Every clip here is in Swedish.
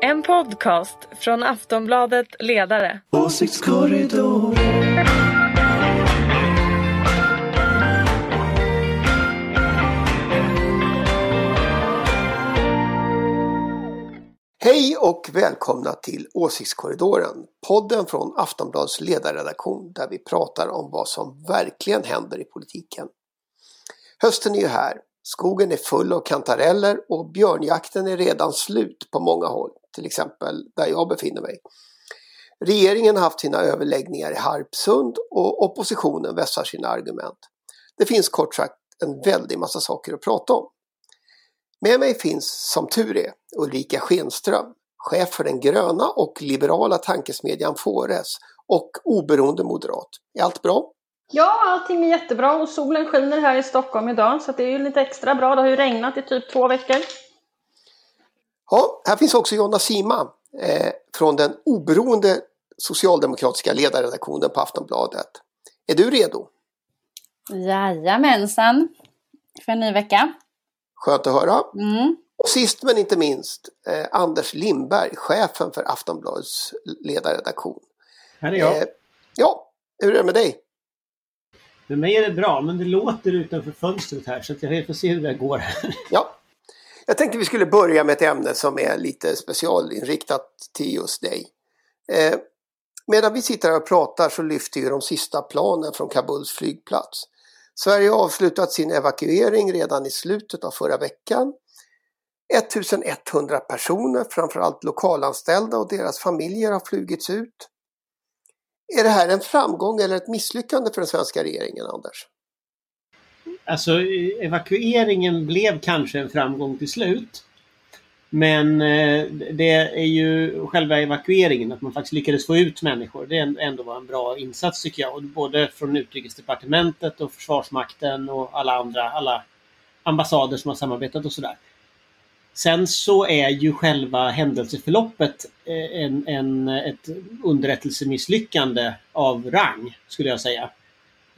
En podcast från Aftonbladet Ledare. Åsiktskorridor. Hej och välkomna till Åsiktskorridoren, podden från Aftonbladets ledarredaktion där vi pratar om vad som verkligen händer i politiken. Hösten är ju här, skogen är full av kantareller och björnjakten är redan slut på många håll, till exempel där jag befinner mig. Regeringen har haft sina överläggningar i Harpsund och oppositionen vässar sina argument. Det finns kort sagt en väldig massa saker att prata om. Med mig finns som tur är Ulrika Schenström, chef för den gröna och liberala tankesmedjan Fores och oberoende moderat. Är allt bra? Ja, allting är jättebra och solen skiner här i Stockholm idag så det är ju lite extra bra. Det har ju regnat i typ två veckor. Ja, här finns också Jonna Sima eh, från den oberoende socialdemokratiska ledarredaktionen på Aftonbladet. Är du redo? Jajamensan, för en ny vecka. Skönt att höra. Mm. Och sist men inte minst eh, Anders Lindberg, chefen för Aftonbladets ledarredaktion. Här är jag. Eh, ja, hur är det med dig? Med mig är det bra, men det låter utanför fönstret här så att jag får se hur det går här. Ja, jag tänkte vi skulle börja med ett ämne som är lite specialinriktat till just dig. Eh, medan vi sitter här och pratar så lyfter ju de sista planen från Kabuls flygplats. Sverige har avslutat sin evakuering redan i slutet av förra veckan. 1100 personer, framförallt lokalanställda och deras familjer har flugits ut. Är det här en framgång eller ett misslyckande för den svenska regeringen, Anders? Alltså evakueringen blev kanske en framgång till slut. Men eh, det är ju själva evakueringen, att man faktiskt lyckades få ut människor. Det ändå var en bra insats tycker jag. Och både från Utrikesdepartementet och Försvarsmakten och alla andra, alla ambassader som har samarbetat och sådär. Sen så är ju själva händelseförloppet eh, en, en, ett underrättelsemisslyckande av rang, skulle jag säga.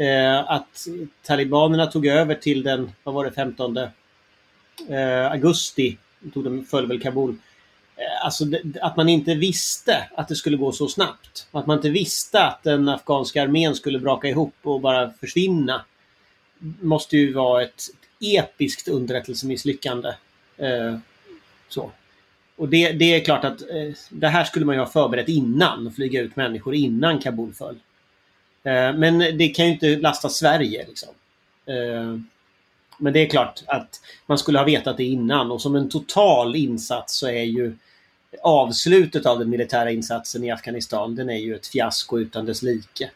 Eh, att talibanerna tog över till den, vad var det, 15 eh, augusti, tog de, föll väl Kabul. Eh, alltså att man inte visste att det skulle gå så snabbt. Att man inte visste att den afghanska armén skulle braka ihop och bara försvinna. Måste ju vara ett episkt underrättelsemisslyckande. Eh, så. Och det, det, är klart att eh, det här skulle man ju ha förberett innan, flyga ut människor innan Kabul föll. Eh, men det kan ju inte lasta Sverige. Liksom. Eh, men det är klart att man skulle ha vetat det innan och som en total insats så är ju avslutet av den militära insatsen i Afghanistan, den är ju ett fiasko utan dess like.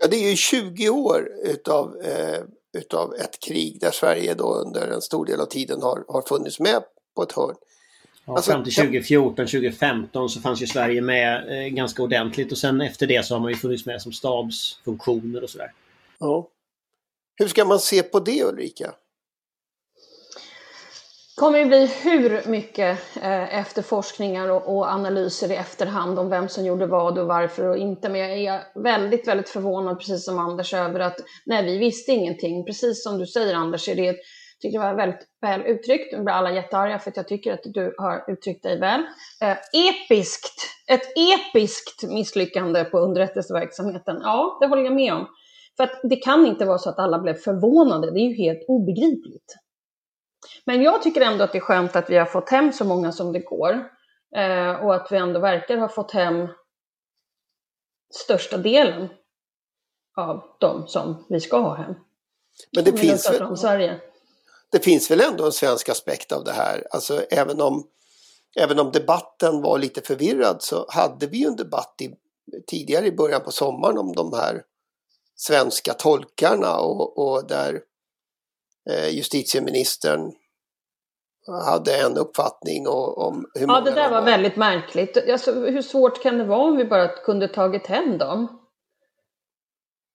Ja, det är ju 20 år utav, eh, utav ett krig där Sverige då under en stor del av tiden har, har funnits med på ett hörn. Ja, alltså, fram till 2014, 2015 så fanns ju Sverige med eh, ganska ordentligt och sen efter det så har man ju funnits med som stabsfunktioner och sådär. Ja. Hur ska man se på det Ulrika? Det kommer ju bli hur mycket eh, efterforskningar och, och, analyser i efterhand om vem som gjorde vad och varför och inte. Men jag är väldigt, väldigt förvånad, precis som Anders, över att nej, vi visste ingenting. Precis som du säger Anders, är det tycker det var väldigt väl uttryckt. Nu blir alla jättearga för att jag tycker att du har uttryckt dig väl. Eh, episkt, ett episkt misslyckande på underrättelseverksamheten. Ja, det håller jag med om. För att det kan inte vara så att alla blev förvånade, det är ju helt obegripligt. Men jag tycker ändå att det är skönt att vi har fått hem så många som det går. Eh, och att vi ändå verkar ha fått hem största delen av de som vi ska ha hem. Men det finns, väl, Sverige. Det finns väl ändå en svensk aspekt av det här. Alltså även om, även om debatten var lite förvirrad så hade vi ju en debatt i, tidigare i början på sommaren om de här svenska tolkarna och, och där eh, justitieministern hade en uppfattning om hur många Ja, det där var, var väldigt märkligt. Alltså, hur svårt kan det vara om vi bara kunde tagit hem dem?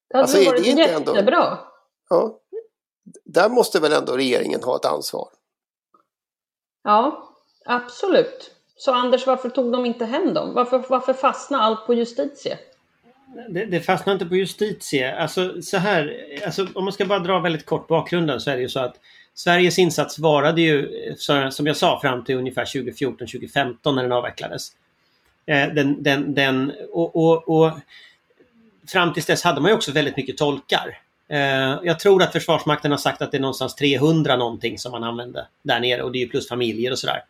Det hade alltså, varit det jättebra. Ändå, ja, där måste väl ändå regeringen ha ett ansvar? Ja, absolut. Så Anders, varför tog de inte hem dem? Varför, varför fastnade allt på justitie? Det, det fastnar inte på justitie. Alltså så här, alltså, om man ska bara dra väldigt kort bakgrunden så är det ju så att Sveriges insats varade ju, som jag sa, fram till ungefär 2014-2015 när den avvecklades. Eh, den, den, den, och, och, och, fram tills dess hade man ju också väldigt mycket tolkar. Eh, jag tror att Försvarsmakten har sagt att det är någonstans 300 någonting som man använde där nere och det är ju plus familjer och sådär.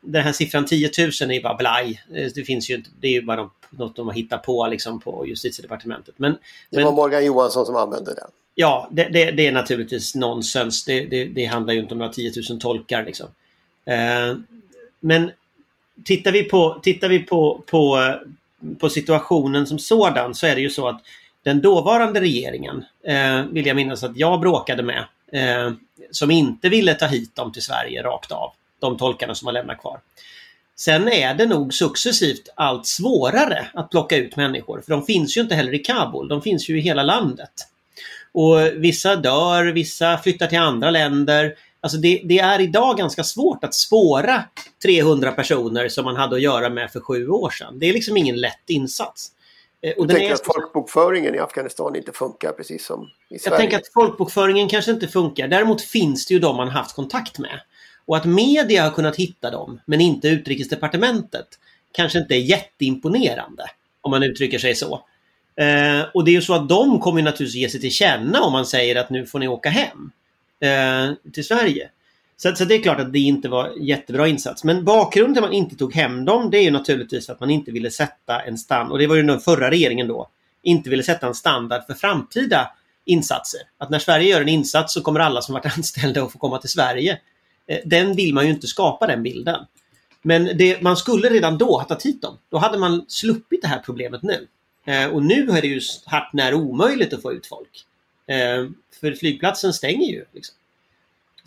Den här siffran 10 000 är ju bara blaj. Eh, det finns ju inte, det är ju bara något de har hittat på liksom på justitiedepartementet. Men, det var Morgan Johansson som använde den. Ja, det, det, det är naturligtvis nonsens. Det, det, det, handlar ju inte om några 10 000 tolkar. Liksom. Eh, men tittar vi, på, tittar vi på, på, på situationen som sådan så är det ju så att den dåvarande regeringen, eh, vill jag minnas att jag bråkade med, eh, som inte ville ta hit dem till Sverige rakt av. De tolkarna som har lämnat kvar. Sen är det nog successivt allt svårare att plocka ut människor, för de finns ju inte heller i Kabul, de finns ju i hela landet. Och vissa dör, vissa flyttar till andra länder. Alltså det, det, är idag ganska svårt att spåra 300 personer som man hade att göra med för sju år sedan. Det är liksom ingen lätt insats. Eh, och du tänker att folkbokföringen i Afghanistan inte funkar precis som i Sverige? Jag tänker att folkbokföringen kanske inte funkar. Däremot finns det ju de man haft kontakt med. Och att media har kunnat hitta dem, men inte utrikesdepartementet, kanske inte är jätteimponerande. Om man uttrycker sig så. Eh, och det är ju så att de kommer naturligtvis ge sig till känna om man säger att nu får ni åka hem eh, till Sverige. Så, så, det är klart att det inte var jättebra insats. Men bakgrunden till att man inte tog hem dem det är ju naturligtvis att man inte ville sätta en standard, och det var ju den förra regeringen då, inte ville sätta en standard för framtida insatser. Att när Sverige gör en insats så kommer alla som varit anställda att få komma till Sverige. Eh, den vill man ju inte skapa den bilden. Men det, man skulle redan då ha tagit hit dem. Då hade man sluppit det här problemet nu. Eh, och nu är det ju hart när omöjligt att få ut folk. Eh, för flygplatsen stänger ju. Liksom.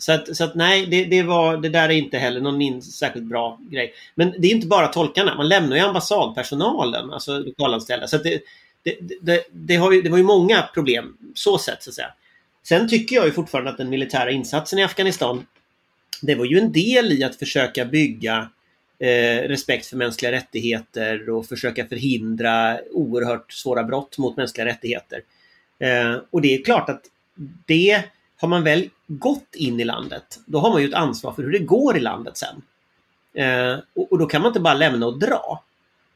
Så att, så att nej, det, det, var, det där är inte heller någon in, särskilt bra grej. Men det är inte bara tolkarna, man lämnar ju ambassadpersonalen, alltså lokalanställda. Så det, det, det, det, har ju, det var ju många problem, så sett så att säga. Sen tycker jag ju fortfarande att den militära insatsen i Afghanistan, det var ju en del i att försöka bygga eh, respekt för mänskliga rättigheter och försöka förhindra oerhört svåra brott mot mänskliga rättigheter. Eh, och det är klart att det har man väl gått in i landet, då har man ju ett ansvar för hur det går i landet sen. Eh, och, och, då kan man inte bara lämna och dra.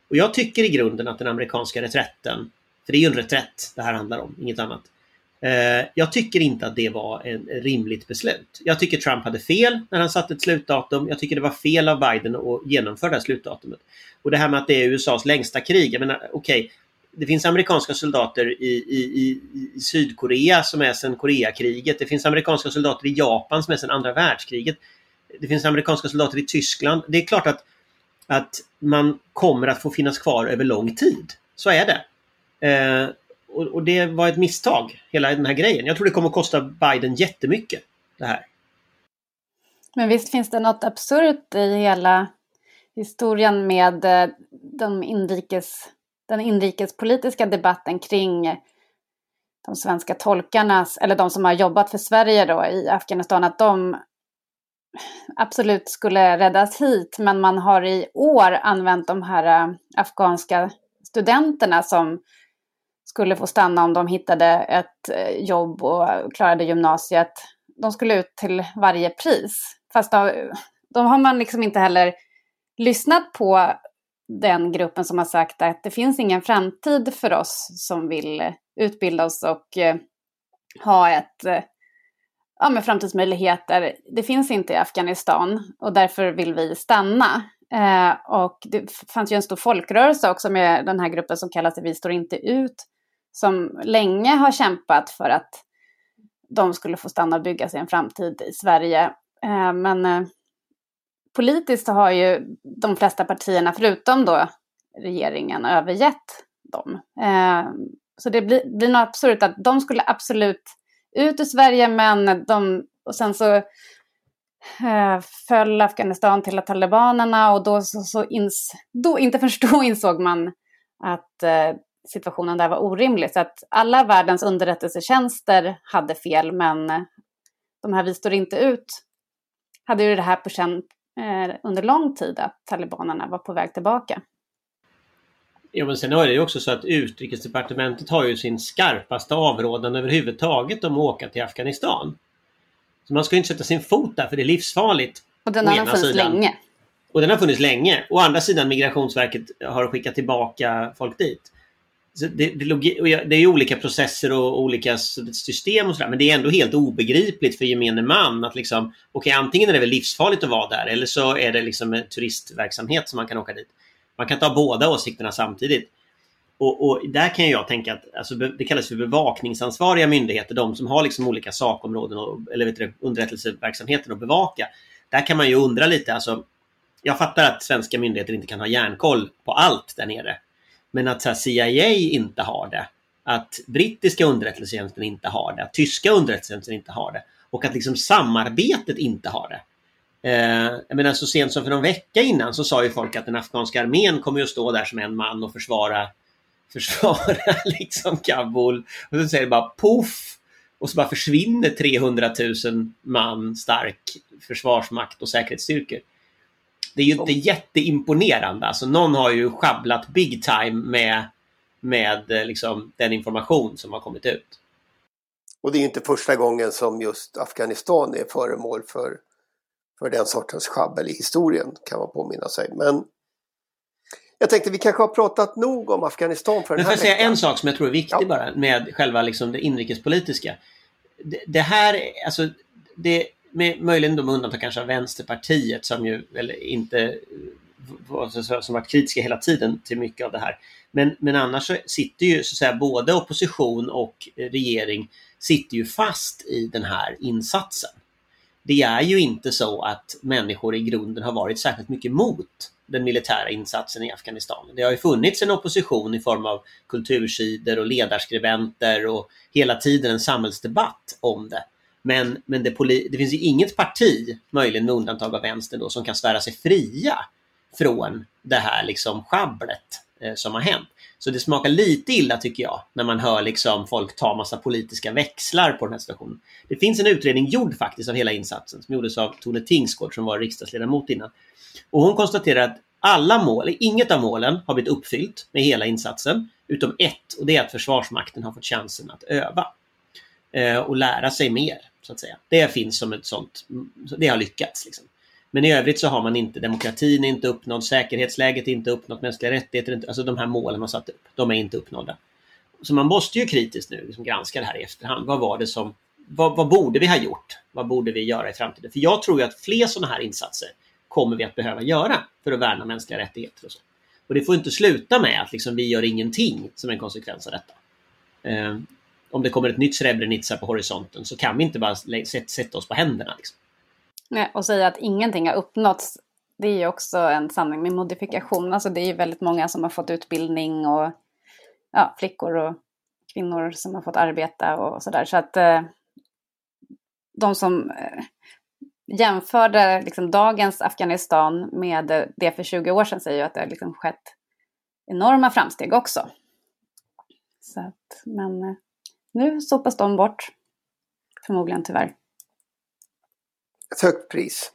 Och jag tycker i grunden att den amerikanska reträtten, för det är ju en reträtt det här handlar om, inget annat. Eh, jag tycker inte att det var ett rimligt beslut. Jag tycker Trump hade fel när han satte ett slutdatum. Jag tycker det var fel av Biden att genomföra det här slutdatumet. Och det här med att det är USAs längsta krig. Jag menar, okej, okay, det finns amerikanska soldater i, i, i, i Sydkorea som är sedan Koreakriget. Det finns amerikanska soldater i Japan som är sedan andra världskriget. Det finns amerikanska soldater i Tyskland. Det är klart att, att man kommer att få finnas kvar över lång tid. Så är det. Eh, och, och, det var ett misstag, hela den här grejen. Jag tror det kommer att kosta Biden jättemycket. Det här. Men visst finns det något absurt i hela historien med eh, de inrikes, den inrikespolitiska debatten kring de svenska tolkarnas, eller de som har jobbat för Sverige då i Afghanistan, att de absolut skulle räddas hit, men man har i år använt de här äh, afghanska studenterna som skulle få stanna om de hittade ett äh, jobb och klarade gymnasiet. De skulle ut till varje pris. Fast då, då har man liksom inte heller lyssnat på den gruppen som har sagt att det finns ingen framtid för oss som vill utbilda oss och eh, ha ett, eh, ja, med framtidsmöjligheter. Det finns inte i Afghanistan och därför vill vi stanna. Eh, och det fanns ju en stor folkrörelse också med den här gruppen som kallas Vi står inte ut som länge har kämpat för att de skulle få stanna och bygga sig en framtid i Sverige. Eh, men eh, politiskt har ju de flesta partierna, förutom då regeringen, övergett dem. Eh, så det blir, blir nog absurt att de skulle absolut ut ur Sverige, men de, och sen så eh, föll Afghanistan till talibanerna och då, så, så ins, då inte förrän då insåg man att eh, situationen där var orimlig. Så att alla världens underrättelsetjänster hade fel, men de här Vi står inte ut hade ju det här på känn under lång tid att talibanerna var på väg tillbaka. Ja, men sen är det ju också så att Utrikesdepartementet har ju sin skarpaste avrådan överhuvudtaget om att åka till Afghanistan. Så man ska ju inte sätta sin fot där för det är livsfarligt. Och den har funnits sidan. länge. Och den har funnits länge. Å andra sidan Migrationsverket har skickat tillbaka folk dit. Det, det, det är olika processer och olika system och sådär men det är ändå helt obegripligt för gemene man att liksom okej okay, antingen är det väl livsfarligt att vara där eller så är det liksom en turistverksamhet som man kan åka dit. Man kan ta båda åsikterna samtidigt. Och, och, där kan jag tänka att alltså, det kallas för bevakningsansvariga myndigheter, de som har liksom olika sakområden och, eller vet du, underrättelseverksamheten att bevaka. Där kan man ju undra lite, alltså, jag fattar att svenska myndigheter inte kan ha järnkoll på allt där nere. Men att här, CIA inte har det, att brittiska underrättelsetjänsten inte har det, att tyska underrättelsetjänsten inte har det och att liksom samarbetet inte har det. Eh, jag menar så sent som för någon vecka innan så sa ju folk att den afghanska armén kommer att stå där som en man och försvara, försvara liksom Kabul. Och så säger det bara poff! Och så bara försvinner 300 000 man stark försvarsmakt och säkerhetsstyrkor. Det är ju inte jätteimponerande. Alltså någon har ju schabblat big time med, med eh, liksom, den information som har kommit ut. Och det är inte första gången som just Afghanistan är föremål för för den sortens schabbel i historien kan man påminna sig. Men jag tänkte vi kanske har pratat nog om Afghanistan för den här Men får jag säga en sak som jag tror är viktig ja. bara med själva liksom det inrikespolitiska. Det, det här, alltså det, med, möjligen med undantag kanske av Vänsterpartiet som ju eller inte eh, alltså, som varit kritiska hela tiden till mycket av det här. Men, men annars så sitter ju så att säga både opposition och eh, regering sitter ju fast i den här insatsen det är ju inte så att människor i grunden har varit särskilt mycket mot den militära insatsen i Afghanistan. Det har ju funnits en opposition i form av kultursidor och ledarskribenter och hela tiden en samhällsdebatt om det. Men, men det, det finns ju inget parti, möjligen med undantag av vänstern då, som kan svära sig fria från det här liksom schabblet eh, som har hänt. Så det smakar lite illa tycker jag när man hör liksom folk ta massa politiska växlar på den här situationen. Det finns en utredning gjord faktiskt av hela insatsen som gjordes av Tone Tingsgård som var riksdagsledamot innan. Och hon konstaterar att alla mål, inget av målen har blivit uppfyllt med hela insatsen utom ett och det är att Försvarsmakten har fått chansen att öva Eh, och lära sig mer. så att säga. Det finns som ett sånt, det har lyckats. Liksom. Men i övrigt så har man inte demokratin är inte uppnådd, säkerhetsläget är inte uppnått, mänskliga rättigheter, inte, alltså de här målen man satt upp, de är inte uppnådda. Så man måste ju kritiskt nu liksom granska det här i efterhand. Vad var det som, vad, vad, borde vi ha gjort? Vad borde vi göra i framtiden? För jag tror ju att fler sådana här insatser kommer vi att behöva göra för att värna mänskliga rättigheter. Och så. Och det får inte sluta med att liksom vi gör ingenting som en konsekvens av detta. Eh, om det kommer ett nytt Srebrenica på horisonten så kan vi inte bara sätta oss på händerna. Liksom. Nej, och säga att ingenting har uppnåtts, det är ju också en sanning med modifikation. Alltså det är ju väldigt många som har fått utbildning och ja, flickor och kvinnor som har fått arbeta och sådär. Så att eh, de som eh, jämförde liksom, dagens Afghanistan med det för 20 år sedan säger ju att det har liksom skett enorma framsteg också. Så att, men eh, nu sopas de bort, förmodligen tyvärr ett högt pris.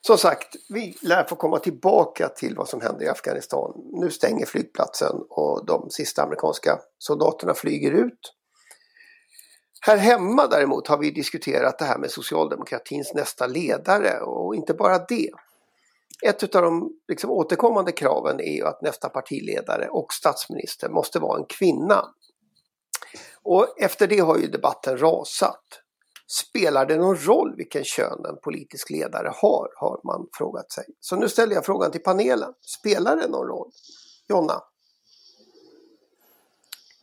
Som sagt, vi lär få komma tillbaka till vad som händer i Afghanistan. Nu stänger flygplatsen och de sista amerikanska soldaterna flyger ut. Här hemma däremot har vi diskuterat det här med socialdemokratins nästa ledare och inte bara det. Ett av de liksom återkommande kraven är ju att nästa partiledare och statsminister måste vara en kvinna. Och efter det har ju debatten rasat. Spelar det någon roll vilken kön en politisk ledare har, har man frågat sig. Så nu ställer jag frågan till panelen. Spelar det någon roll? Jonna?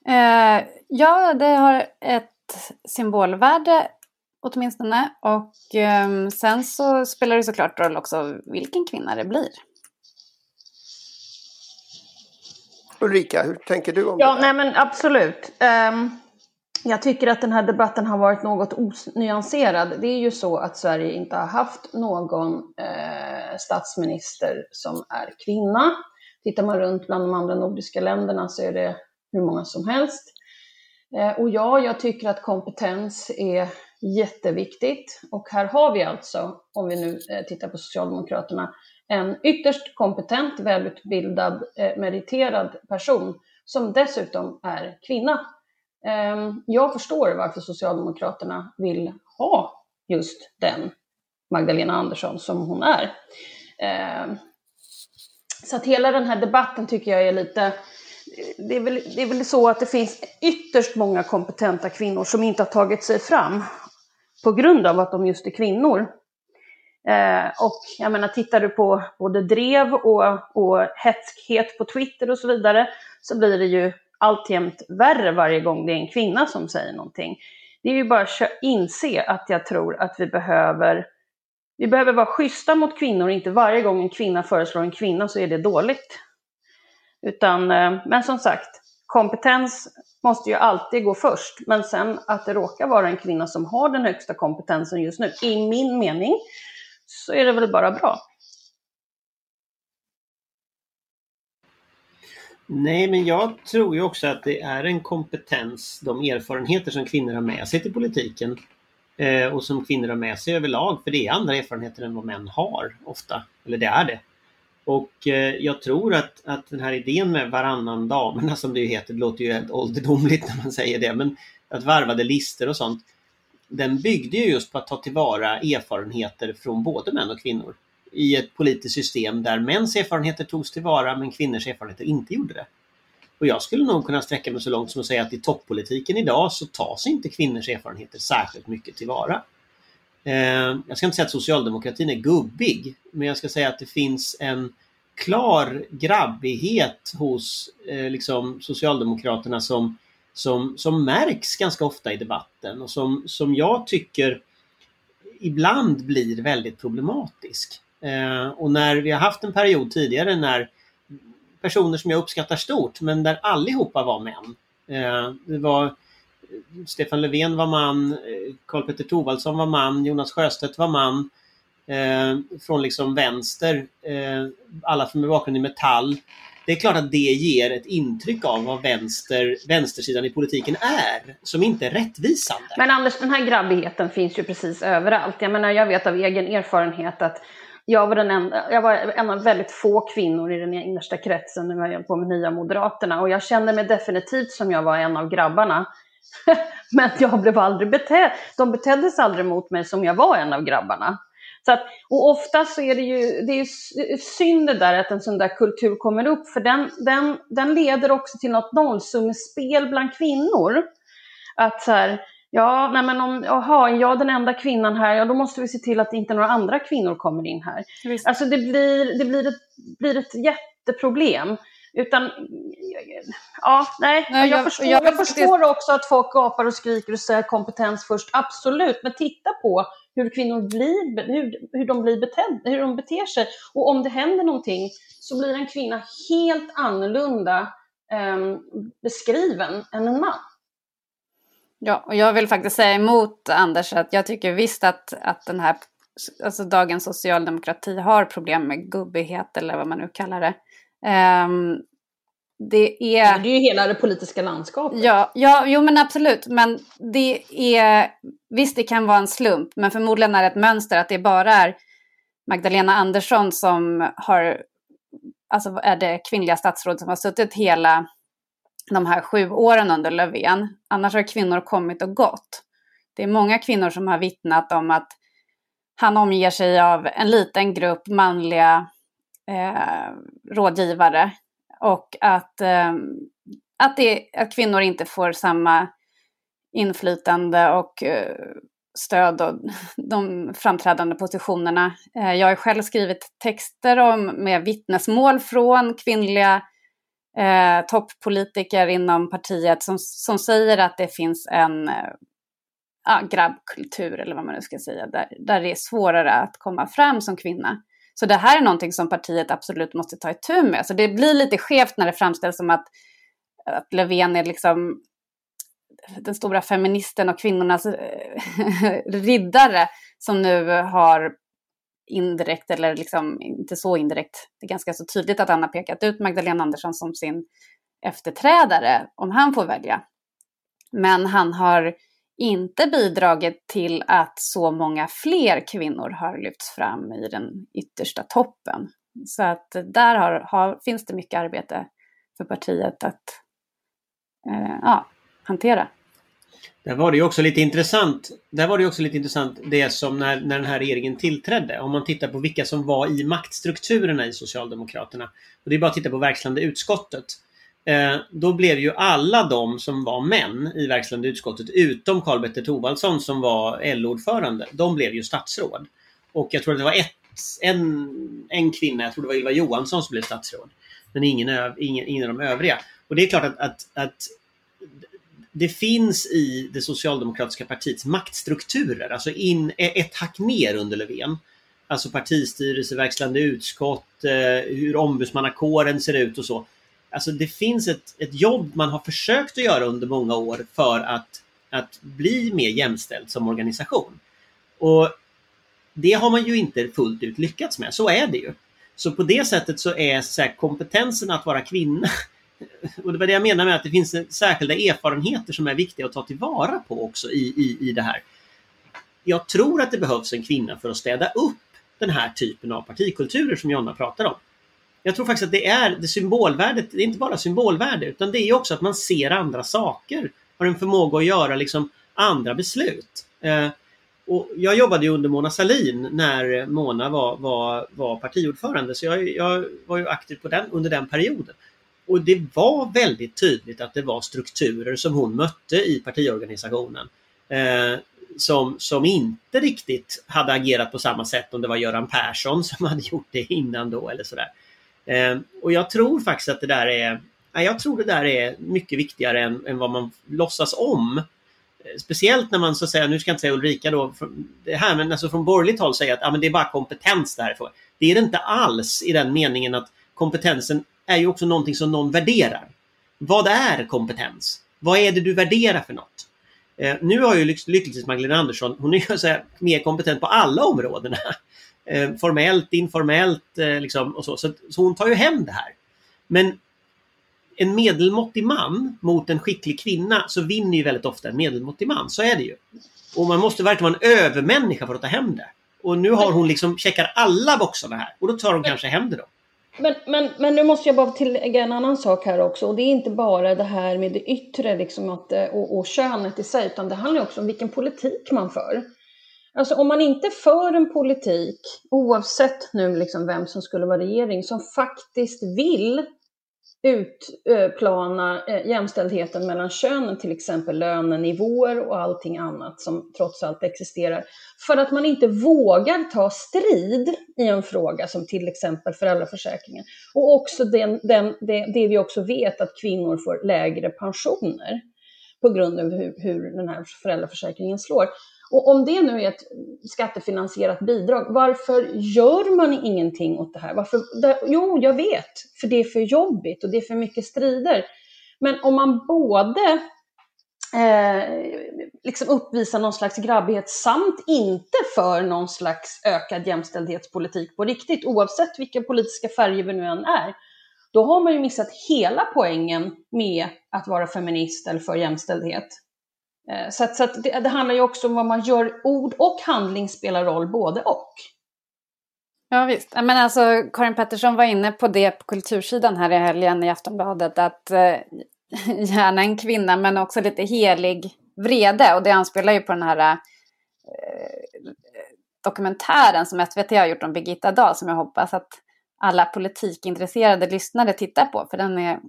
Eh, ja, det har ett symbolvärde åtminstone. Och eh, sen så spelar det såklart roll också vilken kvinna det blir. Ulrika, hur tänker du om ja, det? Ja, nej men absolut. Um, jag tycker att den här debatten har varit något onyanserad. Det är ju så att Sverige inte har haft någon eh, statsminister som är kvinna. Tittar man runt bland de andra nordiska länderna så är det hur många som helst. Eh, och ja, jag tycker att kompetens är jätteviktigt. Och här har vi alltså, om vi nu eh, tittar på Socialdemokraterna, en ytterst kompetent, välutbildad, eh, meriterad person som dessutom är kvinna. Ehm, jag förstår varför Socialdemokraterna vill ha just den Magdalena Andersson som hon är. Ehm, så att hela den här debatten tycker jag är lite det är, väl, det är väl så att det finns ytterst många kompetenta kvinnor som inte har tagit sig fram på grund av att de just är kvinnor. Eh, och jag menar, tittar du på både drev och, och hetskhet på Twitter och så vidare, så blir det ju alltjämt värre varje gång det är en kvinna som säger någonting. Det är ju bara att inse att jag tror att vi behöver, vi behöver vara schyssta mot kvinnor, inte varje gång en kvinna föreslår en kvinna så är det dåligt. Utan, eh, men som sagt, kompetens måste ju alltid gå först. Men sen att det råkar vara en kvinna som har den högsta kompetensen just nu, i min mening, så är det väl bara bra. Nej, men jag tror ju också att det är en kompetens, de erfarenheter som kvinnor har med sig till politiken eh, och som kvinnor har med sig överlag, för det är andra erfarenheter än vad män har ofta. Eller det är det. Och eh, jag tror att, att den här idén med varannan damerna som det ju heter, det låter ju helt ålderdomligt när man säger det, men att varvade lister och sånt. Den byggde ju just på att ta tillvara erfarenheter från både män och kvinnor i ett politiskt system där mäns erfarenheter togs tillvara men kvinnors erfarenheter inte gjorde det. Och jag skulle nog kunna sträcka mig så långt som att säga att i toppolitiken idag så tas inte kvinnors erfarenheter särskilt mycket tillvara. Eh, jag ska inte säga att socialdemokratin är gubbig, men jag ska säga att det finns en klar grabbighet hos eh, liksom Socialdemokraterna som, som, som märks ganska ofta i debatten och som, som jag tycker ibland blir väldigt problematisk. Eh, och när vi har haft en period tidigare när personer som jag uppskattar stort, men där allihopa var män. Eh, det var eh, Stefan Löfven var man, eh, Karl Petter Thorwaldsson var man, Jonas Sjöstedt var man. Eh, från liksom vänster, eh, alla från med bakgrund i Metall. Det är klart att det ger ett intryck av vad vänster, vänstersidan i politiken är, som inte är rättvisande. Men Anders, den här grabbigheten finns ju precis överallt. Jag menar, jag vet av egen erfarenhet att jag var, den enda, jag var en av väldigt få kvinnor i den innersta kretsen när jag höll på med Nya Moderaterna och jag kände mig definitivt som jag var en av grabbarna. Men jag blev aldrig betedd, de betedde sig aldrig mot mig som jag var en av grabbarna. Så att, och ofta så är det ju, det är ju synd det där att en sån där kultur kommer upp, för den, den, den leder också till något nollsummespel bland kvinnor. Att så här, ja, nej men om, aha, jag den enda kvinnan här, ja då måste vi se till att inte några andra kvinnor kommer in här. Visst. Alltså det blir, det blir ett, blir ett jätteproblem. Utan, ja, nej, nej jag, jag, förstår, jag, jag förstår också att folk gapar och skriker och säger kompetens först, absolut, men titta på hur kvinnor blir, hur, hur de blir beted, hur de beter sig. Och om det händer någonting så blir en kvinna helt annorlunda eh, beskriven än en man. Ja, och jag vill faktiskt säga emot Anders att jag tycker visst att, att den här, alltså dagens socialdemokrati har problem med gubbighet eller vad man nu kallar det. Um, det är... Det är ju hela det politiska landskapet. Ja, ja, jo men absolut. Men det är... Visst, det kan vara en slump, men förmodligen är det ett mönster att det bara är Magdalena Andersson som har... Alltså är det kvinnliga statsråd som har suttit hela de här sju åren under Löfven. Annars har kvinnor kommit och gått. Det är många kvinnor som har vittnat om att han omger sig av en liten grupp manliga eh, rådgivare och att, eh, att, det, att kvinnor inte får samma inflytande och eh, stöd och de framträdande positionerna. Eh, jag har själv skrivit texter om, med vittnesmål från kvinnliga eh, toppolitiker inom partiet som, som säger att det finns en eh, grabbkultur, eller vad man nu ska säga, där, där det är svårare att komma fram som kvinna. Så det här är någonting som partiet absolut måste ta itu med. Så det blir lite skevt när det framställs som att, att Löfven är liksom den stora feministen och kvinnornas eh, riddare som nu har indirekt, eller liksom inte så indirekt, det är ganska så tydligt att han har pekat ut Magdalena Andersson som sin efterträdare om han får välja. Men han har inte bidragit till att så många fler kvinnor har lyfts fram i den yttersta toppen. Så att där har, har, finns det mycket arbete för partiet att eh, ja, hantera. Där var det ju också lite intressant. Där var det också lite intressant det som när, när den här regeringen tillträdde. Om man tittar på vilka som var i maktstrukturerna i Socialdemokraterna. Och det är bara att titta på verkställande utskottet. Eh, då blev ju alla de som var män i verkställande utskottet utom Karl-Petter Thorwaldsson som var LO-ordförande. De blev ju statsråd. Och jag tror att det var ett, en, en kvinna, jag tror det var Ylva Johansson som blev statsråd. Men ingen, ingen, ingen av de övriga. Och det är klart att, att, att det finns i det socialdemokratiska partiets maktstrukturer, alltså in, e, ett hack ner under Löfven. Alltså partistyrelse, verkställande utskott, eh, hur ombudsmannakåren ser ut och så. Alltså det finns ett, ett jobb man har försökt att göra under många år för att, att bli mer jämställd som organisation. Och det har man ju inte fullt ut lyckats med, så är det ju. Så på det sättet så är så här, kompetensen att vara kvinna och det var det jag menar med att det finns särskilda erfarenheter som är viktiga att ta tillvara på också i, i, i det här. Jag tror att det behövs en kvinna för att städa upp den här typen av partikulturer som Jonna pratar om. Jag tror faktiskt att det är det symbolvärdet, det är inte bara symbolvärde utan det är också att man ser andra saker. Har en förmåga att göra liksom andra beslut. Eh, och jag jobbade ju under Mona Salin när Mona var, var, var partiordförande så jag, jag var ju aktiv på den, under den perioden. Och det var väldigt tydligt att det var strukturer som hon mötte i partiorganisationen. Eh, som, som inte riktigt hade agerat på samma sätt om det var Göran Persson som hade gjort det innan då eller sådär. Eh, och jag tror faktiskt att det där är jag tror det där är mycket viktigare än, än vad man låtsas om. Eh, speciellt när man så säger, nu ska jag inte säga Ulrika då, det här, men alltså från borgerligt håll säger att ah, men det är bara kompetens därifrån. Det är det inte alls i den meningen att kompetensen är ju också någonting som någon värderar. Vad är kompetens? Vad är det du värderar för något? Eh, nu har ju lyckligtvis Magdalena Andersson, hon är ju så här, mer kompetent på alla områdena. Eh, formellt, informellt eh, liksom, och så. så. Så hon tar ju hem det här. Men en medelmåttig man mot en skicklig kvinna så vinner ju väldigt ofta en medelmåttig man. Så är det ju. Och man måste verkligen vara en övermänniska för att ta hem det. Och nu har hon liksom checkar alla boxarna här och då tar hon kanske hem det då. Men, men, men nu måste jag bara tillägga en annan sak här också. Och det är inte bara det här med det yttre liksom att, eh, och, och könet i sig, utan det handlar också om vilken politik man för. Alltså om man inte för en politik, oavsett nu liksom vem som skulle vara regering, som faktiskt vill utplana eh, jämställdheten mellan könen, till exempel lönenivåer och allting annat som trots allt existerar. För att man inte vågar ta strid i en fråga som till exempel föräldraförsäkringen. Och också den, den, det, det vi också vet att kvinnor får lägre pensioner på grund av hur, hur den här föräldraförsäkringen slår. Och om det nu är ett skattefinansierat bidrag, varför gör man ingenting åt det här? Varför, det, jo, jag vet, för det är för jobbigt och det är för mycket strider. Men om man både eh, liksom uppvisar någon slags grabbighet samt inte för någon slags ökad jämställdhetspolitik på riktigt, oavsett vilka politiska färger vi nu än är, då har man ju missat hela poängen med att vara feminist eller för jämställdhet. Eh, så, att, så att det, det, handlar ju också om vad man gör. Ord och handling spelar roll, både och. Ja visst. Men alltså, Karin Pettersson var inne på det på kultursidan här i helgen i Aftonbladet. Att eh, gärna en kvinna men också lite helig vrede. Och det anspelar ju på den här eh, dokumentären som SVT har gjort om Birgitta Dahl som jag hoppas att alla politikintresserade lyssnare tittar på. För den är,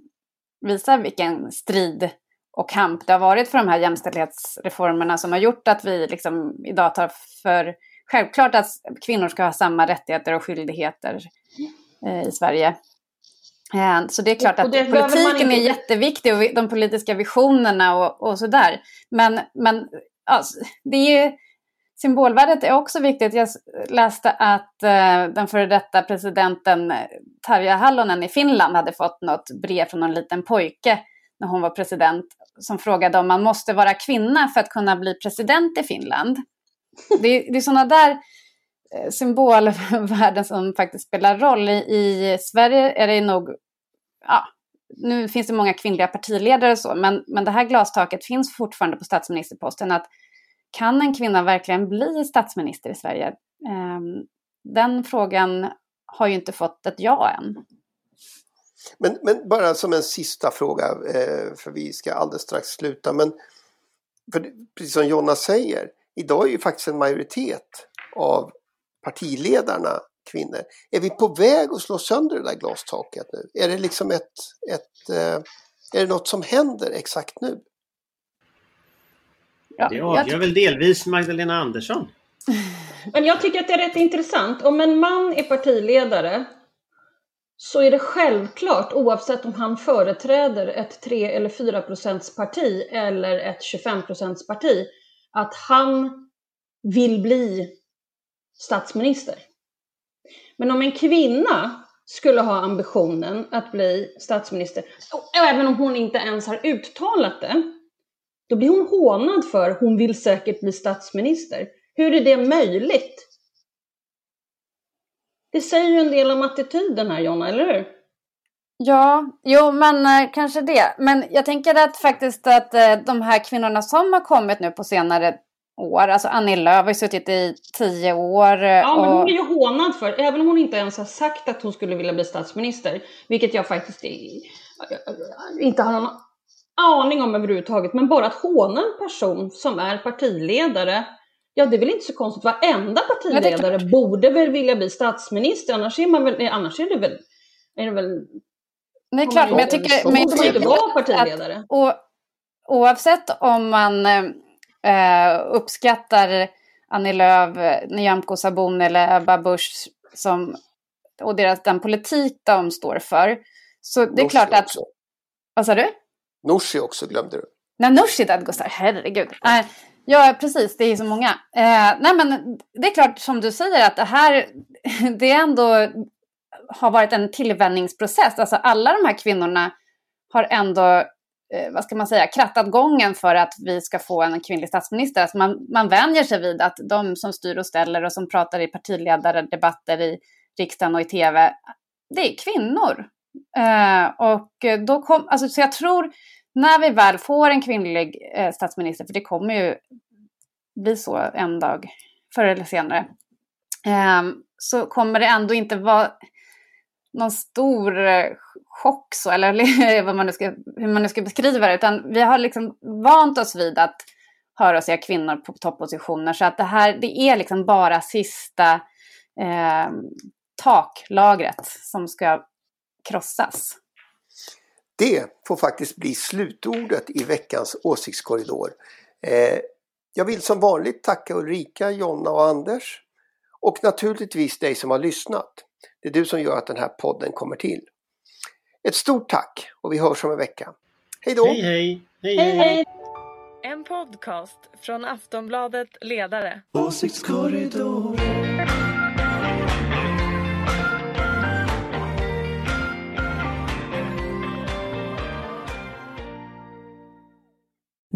visar vilken strid och kamp det har varit för de här jämställdhetsreformerna som har gjort att vi liksom idag tar för självklart att kvinnor ska ha samma rättigheter och skyldigheter eh, i Sverige. Eh, så det är klart att politiken är jätteviktig och de politiska visionerna och, och sådär. Men, men alltså, det är symbolvärdet är också viktigt. Jag läste att eh, den före detta presidenten Tarja Hallonen i Finland hade fått något brev från någon liten pojke när hon var president som frågade om man måste vara kvinna för att kunna bli president i Finland. Det, det är sådana där eh, symbolvärden som faktiskt spelar roll. I, I, Sverige är det nog, ja, nu finns det många kvinnliga partiledare och så, men, men det här glastaket finns fortfarande på statsministerposten. Att kan en kvinna verkligen bli statsminister i Sverige? Ehm, den frågan har ju inte fått ett ja än. Men, men bara som en sista fråga, eh, för vi ska alldeles strax sluta. Men för, precis som Jonna säger, idag är ju faktiskt en majoritet av partiledarna kvinnor. Är vi på väg att slå sönder det där glastaket nu? Är det liksom ett, ett eh, är det något som händer exakt nu? Ja, det avgör väl delvis Magdalena Andersson. Men jag tycker att det är rätt intressant. Om en man är partiledare så är det självklart, oavsett om han företräder ett 3 eller 4 parti eller ett 25 parti, att han vill bli statsminister. Men om en kvinna skulle ha ambitionen att bli statsminister, och även om hon inte ens har uttalat det, då blir hon hånad för hon vill säkert bli statsminister. Hur är det möjligt? Det säger ju en del om attityden här Jonna, eller hur? Ja, jo men eh, kanske det. Men jag tänker att faktiskt att eh, de här kvinnorna som har kommit nu på senare år, alltså Annie Lööf har ju suttit i tio år. Eh, ja, och... men hon är ju hånad för, även om hon inte ens har sagt att hon skulle vilja bli statsminister, vilket jag faktiskt inte har någon aning om överhuvudtaget, men bara att håna en person som är partiledare Ja, det är väl inte så konstigt. Varenda partiledare ja, borde väl vilja bli statsminister, annars är, man väl, annars är det väl... Är det väl Nej, klart, men jag tycker... Men jag tycker vara partiledare. Att, och, oavsett om man eh, uppskattar Annie Lööf, Nyamko Sabuni eller Ebba Busch som, och deras, den politik de står för. Så det är Norsi klart att... Också. Vad sa du? Norsi också glömde du. Nej, Norsi Dadgostar, herregud. Äh, Ja, precis. Det är så många. Eh, nej, men det är klart som du säger att det här, det ändå har varit en tillvänjningsprocess. Alltså alla de här kvinnorna har ändå, eh, vad ska man säga, krattat gången för att vi ska få en kvinnlig statsminister. Alltså man, man vänjer sig vid att de som styr och ställer och som pratar i partiledardebatter i riksdagen och i tv, det är kvinnor. Eh, och då kom, alltså, så jag tror när vi väl får en kvinnlig eh, statsminister, för det kommer ju bli så en dag, förr eller senare, eh, så kommer det ändå inte vara någon stor eh, chock så, eller vad man nu ska, hur man nu ska beskriva det, utan vi har liksom vant oss vid att höra och se kvinnor på toppositioner, så att det här, det är liksom bara sista eh, taklagret som ska krossas. Det får faktiskt bli slutordet i veckans åsiktskorridor. Eh, jag vill som vanligt tacka Ulrika, Jonna och Anders. Och naturligtvis dig som har lyssnat. Det är du som gör att den här podden kommer till. Ett stort tack och vi hörs om en vecka. Hej då! Hej hej! hej, hej. hej. En podcast från Aftonbladet Ledare. Åsiktskorridoren.